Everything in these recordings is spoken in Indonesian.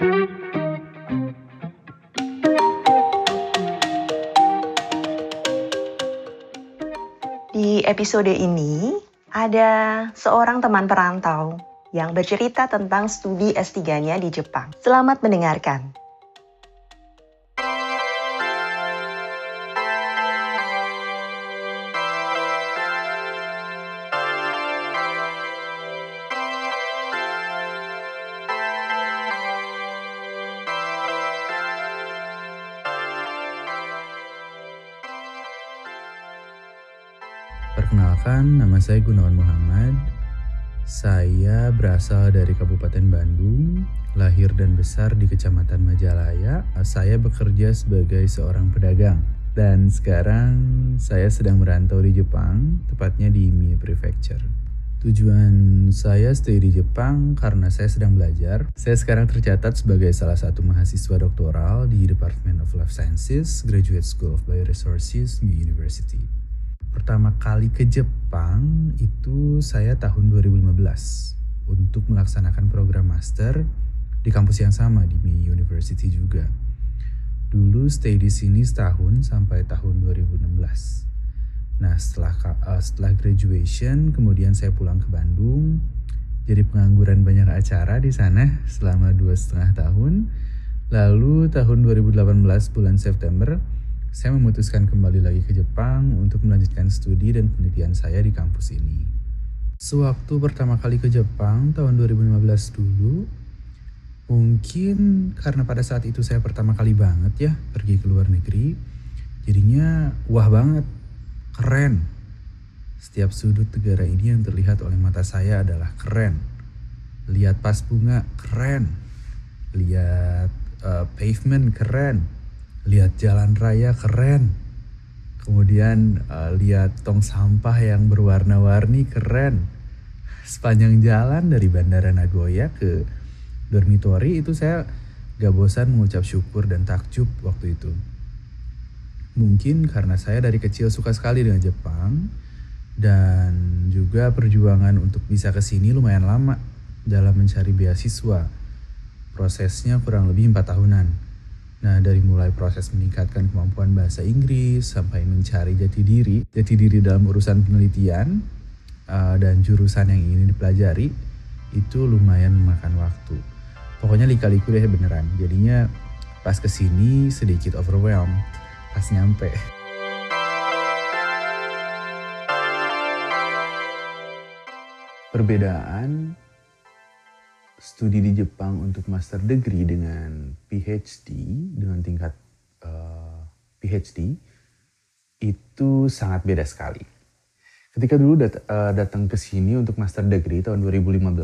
Di episode ini ada seorang teman perantau yang bercerita tentang studi S3-nya di Jepang. Selamat mendengarkan. Perkenalkan, nama saya Gunawan Muhammad. Saya berasal dari Kabupaten Bandung, lahir dan besar di Kecamatan Majalaya. Saya bekerja sebagai seorang pedagang. Dan sekarang saya sedang merantau di Jepang, tepatnya di Mie Prefecture. Tujuan saya stay di Jepang karena saya sedang belajar. Saya sekarang tercatat sebagai salah satu mahasiswa doktoral di Department of Life Sciences, Graduate School of Bioresources, Mie University. Pertama kali ke Jepang itu saya tahun 2015 untuk melaksanakan program master di kampus yang sama di Mi University juga. Dulu stay di sini setahun sampai tahun 2016. Nah setelah uh, setelah graduation kemudian saya pulang ke Bandung jadi pengangguran banyak acara di sana selama dua setengah tahun. Lalu tahun 2018 bulan September saya memutuskan kembali lagi ke Jepang untuk melanjutkan studi dan penelitian saya di kampus ini. Sewaktu pertama kali ke Jepang tahun 2015 dulu, mungkin karena pada saat itu saya pertama kali banget ya pergi ke luar negeri, jadinya wah banget, keren. Setiap sudut negara ini yang terlihat oleh mata saya adalah keren. Lihat pas bunga, keren. Lihat uh, pavement, keren lihat jalan raya keren. Kemudian uh, lihat tong sampah yang berwarna-warni keren. Sepanjang jalan dari Bandara Nagoya ke dormitory itu saya gak bosan mengucap syukur dan takjub waktu itu. Mungkin karena saya dari kecil suka sekali dengan Jepang dan juga perjuangan untuk bisa ke sini lumayan lama dalam mencari beasiswa. Prosesnya kurang lebih empat tahunan. Nah, dari mulai proses meningkatkan kemampuan bahasa Inggris sampai mencari jati diri, jati diri dalam urusan penelitian uh, dan jurusan yang ingin dipelajari itu lumayan memakan waktu. Pokoknya lika-liku deh beneran. Jadinya pas ke sini sedikit overwhelmed pas nyampe. Perbedaan studi di Jepang untuk master degree dengan PhD dengan tingkat uh, eh, PhD itu sangat beda sekali. Ketika dulu dat uh, datang ke sini untuk master degree tahun 2015,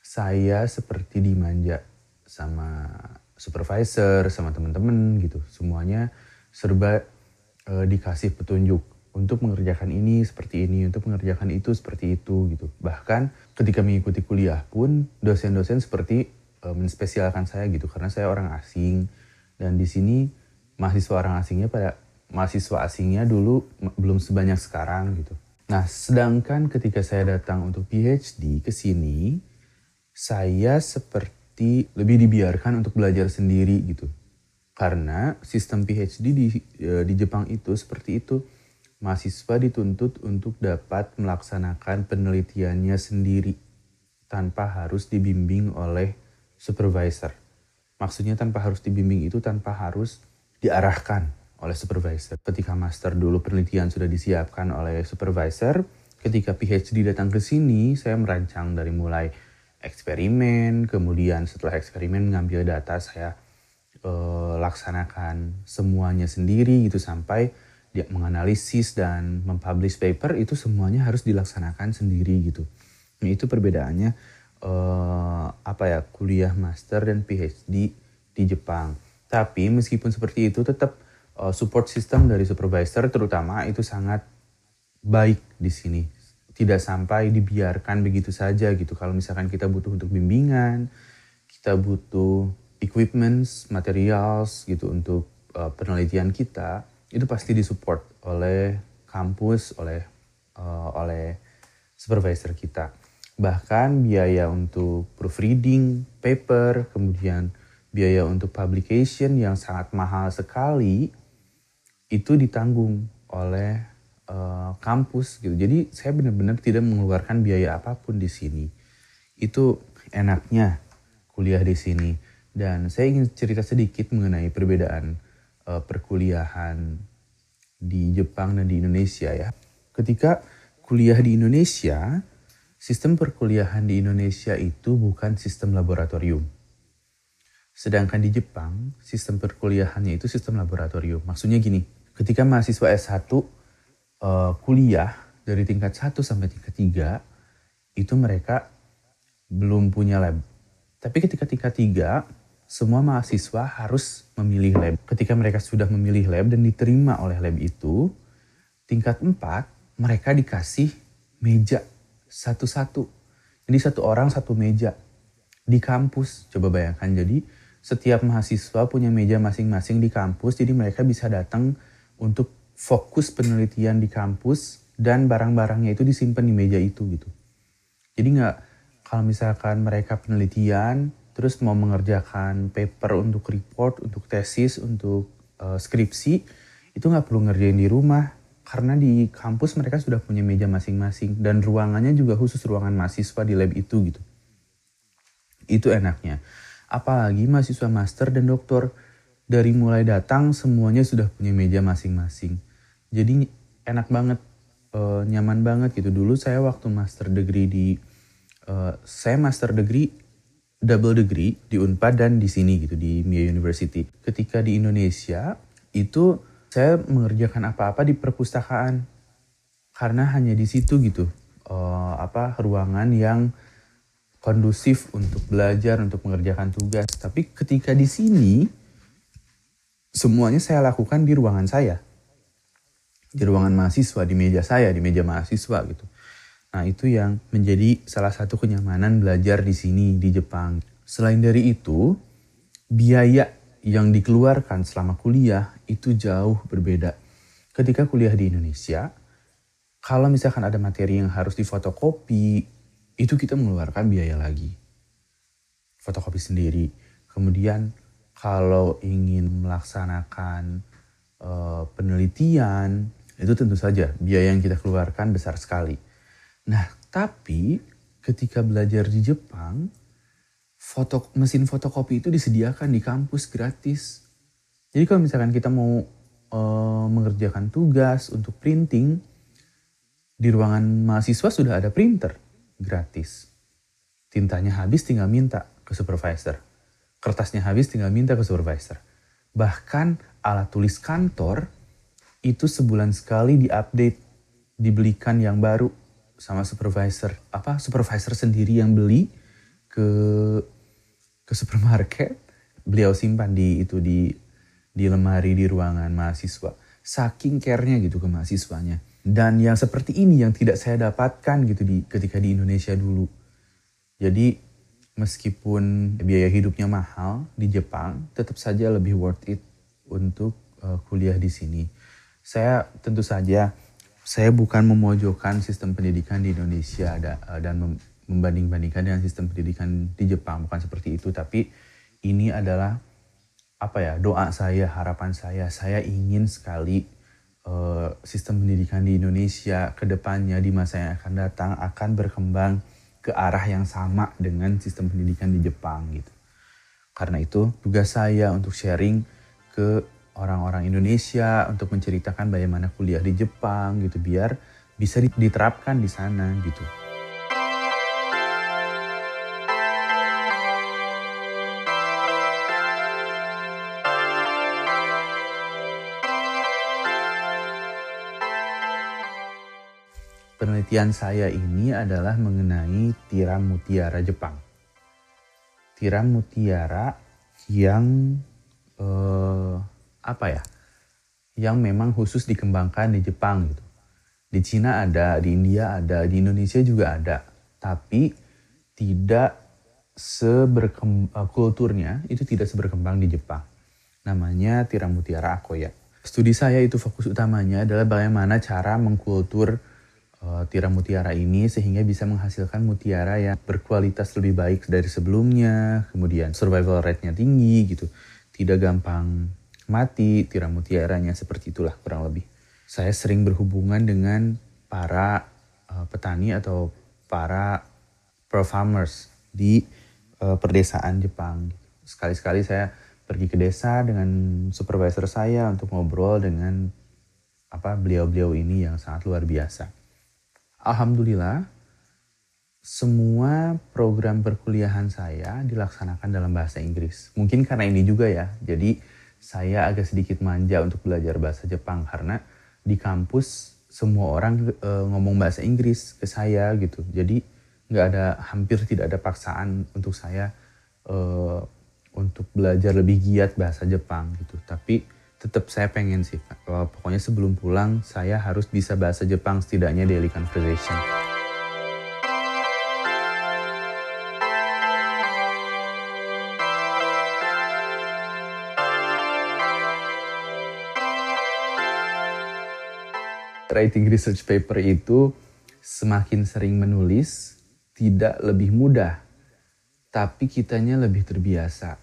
saya seperti dimanja sama supervisor, sama teman-teman gitu. Semuanya serba uh, dikasih petunjuk untuk mengerjakan ini seperti ini, untuk mengerjakan itu seperti itu gitu. Bahkan ketika mengikuti kuliah pun dosen-dosen seperti e, menspesialkan saya gitu karena saya orang asing dan di sini mahasiswa orang asingnya pada mahasiswa asingnya dulu belum sebanyak sekarang gitu. Nah, sedangkan ketika saya datang untuk PhD ke sini, saya seperti lebih dibiarkan untuk belajar sendiri gitu. Karena sistem PhD di, e, di Jepang itu seperti itu mahasiswa dituntut untuk dapat melaksanakan penelitiannya sendiri tanpa harus dibimbing oleh supervisor. Maksudnya tanpa harus dibimbing itu tanpa harus diarahkan oleh supervisor. Ketika master dulu penelitian sudah disiapkan oleh supervisor, ketika PhD datang ke sini, saya merancang dari mulai eksperimen, kemudian setelah eksperimen mengambil data saya eh, laksanakan semuanya sendiri gitu sampai dia menganalisis dan mempublish paper itu semuanya harus dilaksanakan sendiri gitu. Nah, itu perbedaannya uh, apa ya kuliah master dan PhD di Jepang. Tapi meskipun seperti itu tetap uh, support system dari supervisor terutama itu sangat baik di sini. Tidak sampai dibiarkan begitu saja gitu. Kalau misalkan kita butuh untuk bimbingan, kita butuh equipments, materials gitu untuk uh, penelitian kita, itu pasti disupport oleh kampus, oleh uh, oleh supervisor kita. Bahkan biaya untuk proofreading, paper, kemudian biaya untuk publication yang sangat mahal sekali itu ditanggung oleh uh, kampus gitu. Jadi saya benar-benar tidak mengeluarkan biaya apa pun di sini. Itu enaknya kuliah di sini. Dan saya ingin cerita sedikit mengenai perbedaan uh, perkuliahan di Jepang dan di Indonesia ya. Ketika kuliah di Indonesia, Sistem perkuliahan di Indonesia itu bukan sistem laboratorium. Sedangkan di Jepang, sistem perkuliahannya itu sistem laboratorium. Maksudnya gini, ketika mahasiswa S1 uh, eh, kuliah dari tingkat 1 sampai tingkat 3, itu mereka belum punya lab. Tapi ketika tingkat 3, semua mahasiswa harus memilih lab. Ketika mereka sudah memilih lab dan diterima oleh lab itu, tingkat 4, mereka dikasih meja satu-satu. Jadi satu orang satu meja di kampus. Coba bayangkan. Jadi setiap mahasiswa punya meja masing-masing di kampus. Jadi mereka bisa datang untuk fokus penelitian di kampus dan barang-barangnya itu disimpan di meja itu gitu. Jadi nggak kalau misalkan mereka penelitian terus mau mengerjakan paper untuk report, untuk tesis, untuk uh, skripsi itu nggak perlu ngerjain di rumah karena di kampus mereka sudah punya meja masing-masing dan ruangannya juga khusus ruangan mahasiswa di lab itu gitu. Itu enaknya. Apalagi mahasiswa master dan doktor dari mulai datang semuanya sudah punya meja masing-masing. Jadi enak banget, e, nyaman banget gitu. Dulu saya waktu master degree di e, saya master degree double degree di Unpad dan di sini gitu di Mia University. Ketika di Indonesia itu saya mengerjakan apa-apa di perpustakaan. Karena hanya di situ gitu uh, apa ruangan yang kondusif untuk belajar untuk mengerjakan tugas. Tapi ketika di sini semuanya saya lakukan di ruangan saya. Di ruangan mahasiswa di meja saya di meja mahasiswa gitu nah itu yang menjadi salah satu kenyamanan belajar di sini di Jepang selain dari itu biaya yang dikeluarkan selama kuliah itu jauh berbeda. Ketika kuliah di Indonesia, kalau misalkan ada materi yang harus difotokopi, itu kita mengeluarkan biaya lagi. Fotokopi sendiri. Kemudian kalau ingin melaksanakan uh, penelitian, itu tentu saja biaya yang kita keluarkan besar sekali. Nah, tapi ketika belajar di Jepang, foto mesin fotokopi itu disediakan di kampus gratis. Jadi kalau misalkan kita mau uh, mengerjakan tugas untuk printing di ruangan mahasiswa sudah ada printer gratis. Tintanya habis tinggal minta ke supervisor. Kertasnya habis tinggal minta ke supervisor. Bahkan alat tulis kantor itu sebulan sekali diupdate, dibelikan yang baru sama supervisor. Apa supervisor sendiri yang beli ke ke supermarket, beliau simpan di itu di di lemari di ruangan mahasiswa. Saking care-nya gitu ke mahasiswanya. Dan yang seperti ini yang tidak saya dapatkan gitu di ketika di Indonesia dulu. Jadi meskipun biaya hidupnya mahal di Jepang, tetap saja lebih worth it untuk uh, kuliah di sini. Saya tentu saja saya bukan memojokkan sistem pendidikan di Indonesia ada, uh, dan mem membanding-bandingkan dengan sistem pendidikan di Jepang. Bukan seperti itu tapi ini adalah apa ya doa saya harapan saya. Saya ingin sekali uh, sistem pendidikan di Indonesia ke depannya di masa yang akan datang akan berkembang ke arah yang sama dengan sistem pendidikan di Jepang gitu. Karena itu tugas saya untuk sharing ke orang-orang Indonesia untuk menceritakan bagaimana kuliah di Jepang gitu biar bisa diterapkan di sana gitu. penelitian saya ini adalah mengenai tiram mutiara Jepang. Tiram mutiara yang eh, apa ya? Yang memang khusus dikembangkan di Jepang gitu. Di Cina ada, di India ada, di Indonesia juga ada. Tapi tidak seberkembang eh, kulturnya itu tidak seberkembang di Jepang. Namanya tiram mutiara Akoya. Studi saya itu fokus utamanya adalah bagaimana cara mengkultur uh, tiram mutiara ini sehingga bisa menghasilkan mutiara yang berkualitas lebih baik dari sebelumnya, kemudian survival rate-nya tinggi gitu, tidak gampang mati tiram mutiaranya seperti itulah kurang lebih. Saya sering berhubungan dengan para uh, petani atau para farmers di uh, perdesaan Jepang. Sekali-sekali saya pergi ke desa dengan supervisor saya untuk ngobrol dengan apa beliau-beliau ini yang sangat luar biasa. Alhamdulillah, semua program perkuliahan saya dilaksanakan dalam bahasa Inggris. Mungkin karena ini juga ya, jadi saya agak sedikit manja untuk belajar bahasa Jepang karena di kampus semua orang e, ngomong bahasa Inggris ke saya gitu. Jadi nggak ada hampir tidak ada paksaan untuk saya e, untuk belajar lebih giat bahasa Jepang gitu. Tapi tetap saya pengen sih pokoknya sebelum pulang saya harus bisa bahasa Jepang setidaknya daily conversation writing research paper itu semakin sering menulis tidak lebih mudah tapi kitanya lebih terbiasa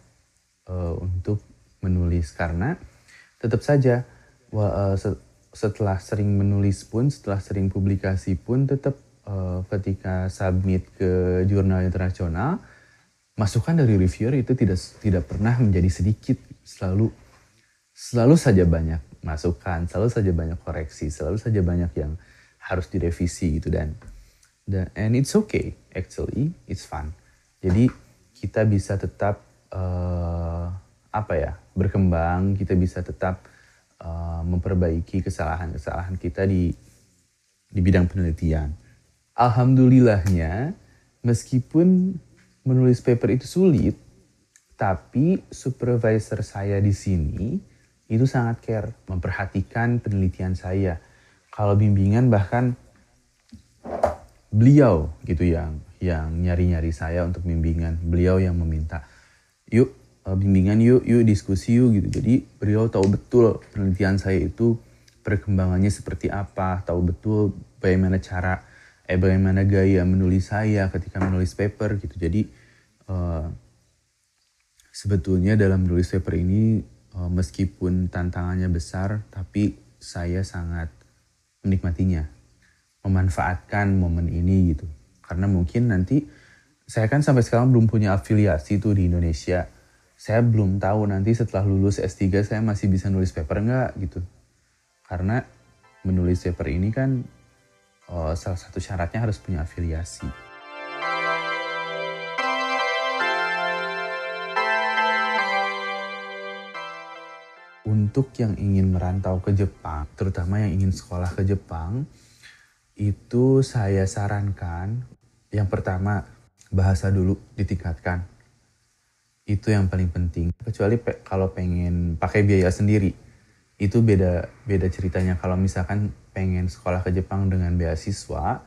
uh, untuk menulis. Karena tetap saja uh, setelah sering menulis pun, setelah sering publikasi pun tetap uh, ketika submit ke jurnal internasional, masukan dari reviewer itu tidak tidak pernah menjadi sedikit, selalu selalu saja banyak masukan, selalu saja banyak koreksi, selalu saja banyak yang harus direvisi gitu dan and it's okay actually it's fun. Jadi kita bisa tetap uh, apa ya berkembang kita bisa tetap uh, memperbaiki kesalahan-kesalahan kita di di bidang penelitian. Alhamdulillahnya meskipun menulis paper itu sulit, tapi supervisor saya di sini itu sangat care, memperhatikan penelitian saya. Kalau bimbingan bahkan beliau gitu yang yang nyari-nyari saya untuk bimbingan, beliau yang meminta, yuk uh, bimbingan yuk, yuk diskusi yuk gitu. Jadi beliau tahu betul penelitian saya itu perkembangannya seperti apa, tahu betul bagaimana cara, eh bagaimana gaya menulis saya ketika menulis paper gitu. Jadi uh, sebetulnya dalam menulis paper ini meskipun tantangannya besar, tapi saya sangat menikmatinya, memanfaatkan momen ini gitu. Karena mungkin nanti saya kan sampai sekarang belum punya afiliasi tuh di Indonesia saya belum tahu nanti setelah lulus S3 saya masih bisa nulis paper enggak gitu. Karena menulis paper ini kan uh, salah satu syaratnya harus punya afiliasi. Untuk yang ingin merantau ke Jepang, terutama yang ingin sekolah ke Jepang, itu saya sarankan yang pertama bahasa dulu ditingkatkan. Itu yang paling penting. Kecuali pe kalau pengen pakai biaya sendiri. Itu beda beda ceritanya. Kalau misalkan pengen sekolah ke Jepang dengan beasiswa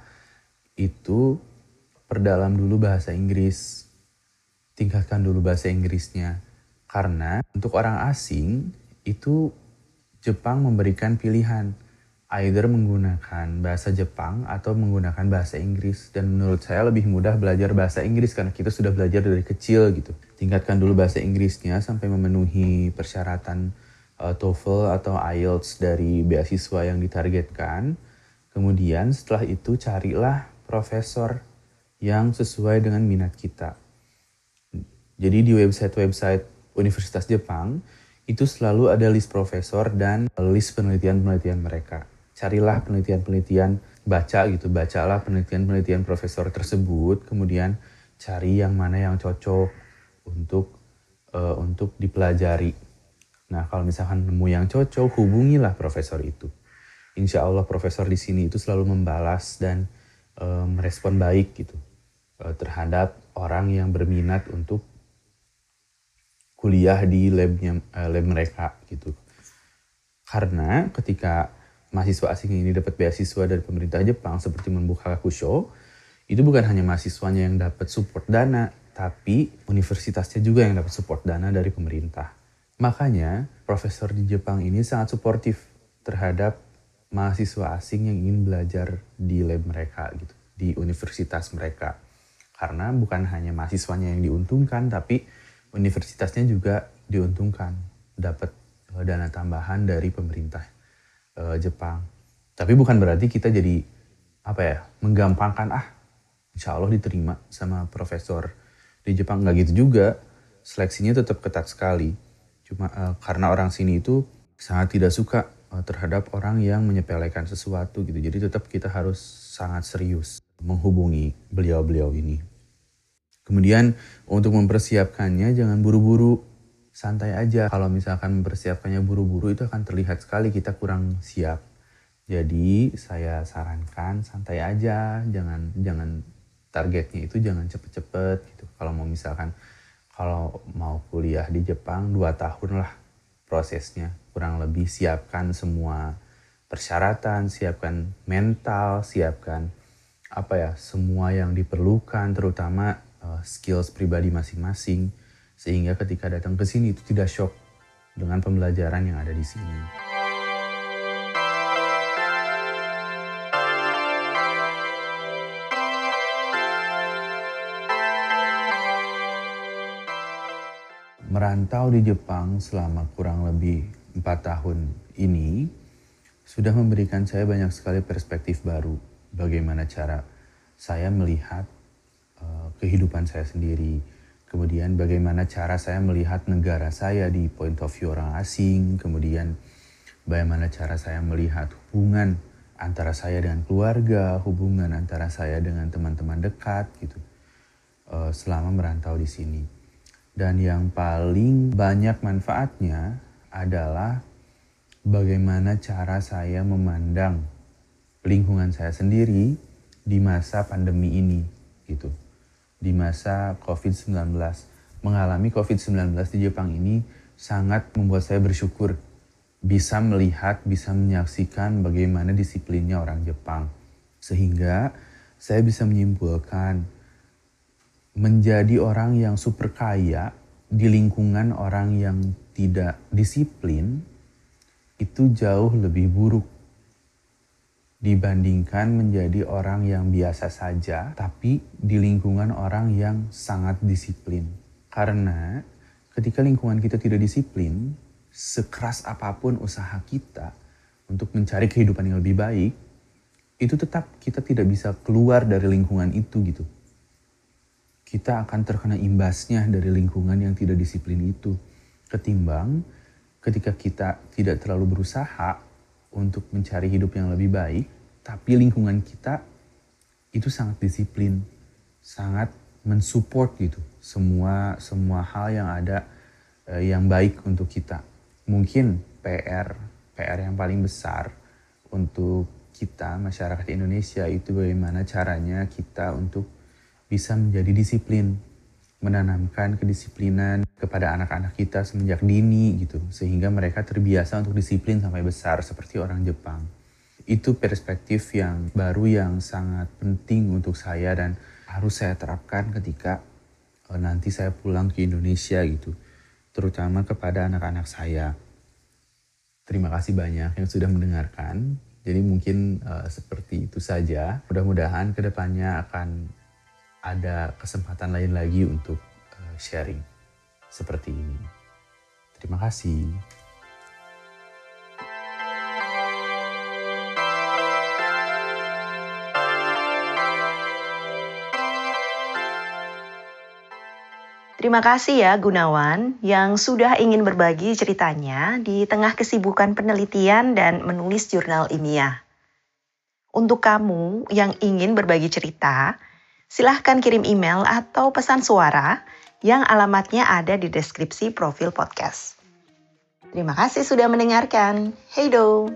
itu perdalam dulu bahasa Inggris. Tingkatkan dulu bahasa Inggrisnya. Karena untuk orang asing itu Jepang memberikan pilihan either menggunakan bahasa Jepang atau menggunakan bahasa Inggris dan menurut saya lebih mudah belajar bahasa Inggris karena kita sudah belajar dari kecil gitu. Tingkatkan dulu bahasa Inggrisnya sampai memenuhi persyaratan uh, TOEFL atau IELTS dari beasiswa yang ditargetkan. Kemudian setelah itu carilah profesor yang sesuai dengan minat kita. Jadi di website-website Universitas Jepang itu selalu ada list profesor dan list penelitian-penelitian mereka carilah penelitian-penelitian, baca gitu, bacalah penelitian-penelitian profesor tersebut, kemudian cari yang mana yang cocok untuk uh, untuk dipelajari. Nah, kalau misalkan nemu yang cocok, hubungilah profesor itu. Insya Allah profesor di sini itu selalu membalas dan uh, merespon baik gitu uh, terhadap orang yang berminat untuk kuliah di labnya uh, lab mereka gitu. Karena ketika mahasiswa asing ini dapat beasiswa dari pemerintah Jepang seperti membuka Kakusho, itu bukan hanya mahasiswanya yang dapat support dana, tapi universitasnya juga yang dapat support dana dari pemerintah. Makanya, profesor di Jepang ini sangat suportif terhadap mahasiswa asing yang ingin belajar di lab mereka gitu, di universitas mereka. Karena bukan hanya mahasiswanya yang diuntungkan, tapi universitasnya juga diuntungkan, dapat eh, dana tambahan dari pemerintah uh, Jepang. Tapi bukan berarti kita jadi apa ya menggampangkan ah insya Allah diterima sama profesor di Jepang. Nggak gitu juga. Seleksinya tetap ketat sekali. Cuma uh, karena orang sini itu sangat tidak suka uh, terhadap orang yang menyepelekan sesuatu gitu. Jadi tetap kita harus sangat serius menghubungi beliau-beliau ini kemudian untuk mempersiapkannya jangan buru-buru. Santai aja. Kalau misalkan mempersiapkannya buru-buru itu akan terlihat sekali kita kurang siap. Jadi saya sarankan santai aja, jangan jangan targetnya itu jangan cepet-cepet gitu. Kalau mau misalkan kalau mau kuliah di Jepang dua tahun lah prosesnya. Kurang lebih siapkan semua persyaratan, siapkan mental, siapkan apa ya semua yang diperlukan terutama uh, skills pribadi masing-masing sehingga ketika datang ke sini itu tidak shock dengan pembelajaran yang ada di sini. merantau di Jepang selama kurang lebih empat tahun ini sudah memberikan saya banyak sekali perspektif baru bagaimana cara saya melihat kehidupan saya sendiri. Kemudian bagaimana cara saya melihat negara saya di point of view orang asing. Kemudian bagaimana cara saya melihat hubungan antara saya dengan keluarga hubungan antara saya dengan teman-teman dekat gitu. Uh, selama merantau di sini. Dan yang paling banyak manfaatnya adalah bagaimana cara saya memandang lingkungan saya sendiri di masa pandemi ini gitu. Di masa COVID-19. Mengalami COVID-19 di Jepang ini sangat membuat saya bersyukur bisa melihat, bisa menyaksikan bagaimana disiplinnya orang Jepang. Sehingga saya bisa menyimpulkan menjadi orang yang super kaya di lingkungan orang yang tidak disiplin itu jauh lebih buruk dibandingkan menjadi orang yang biasa saja tapi di lingkungan orang yang sangat disiplin. Karena ketika lingkungan kita tidak disiplin, sekeras apa pun usaha kita untuk mencari kehidupan yang lebih baik, itu tetap kita tidak bisa keluar dari lingkungan itu gitu kita akan terkena imbasnya dari lingkungan yang tidak disiplin itu. Ketimbang ketika kita tidak terlalu berusaha untuk mencari hidup yang lebih baik, tapi lingkungan kita itu sangat disiplin, sangat mensupport gitu semua semua hal yang ada eh, yang baik untuk kita. Mungkin PR PR yang paling besar untuk kita masyarakat Indonesia itu bagaimana caranya kita untuk bisa menjadi disiplin, menanamkan kedisiplinan kepada anak-anak kita semenjak dini gitu, sehingga mereka terbiasa untuk disiplin sampai besar seperti orang Jepang. Itu perspektif yang baru yang sangat penting untuk saya dan harus saya terapkan ketika uh, nanti saya pulang ke Indonesia gitu, terutama kepada anak-anak saya. Terima kasih banyak yang sudah mendengarkan. Jadi mungkin uh, seperti itu saja. Mudah-mudahan ke depannya akan ada kesempatan lain lagi untuk uh, sharing seperti ini. Terima kasih. Terima kasih ya Gunawan yang sudah ingin berbagi ceritanya di tengah kesibukan penelitian dan menulis jurnal ilmiah. Untuk kamu yang ingin berbagi cerita, silahkan kirim email atau pesan suara yang alamatnya ada di deskripsi profil podcast. Terima kasih sudah mendengarkan. Hey do!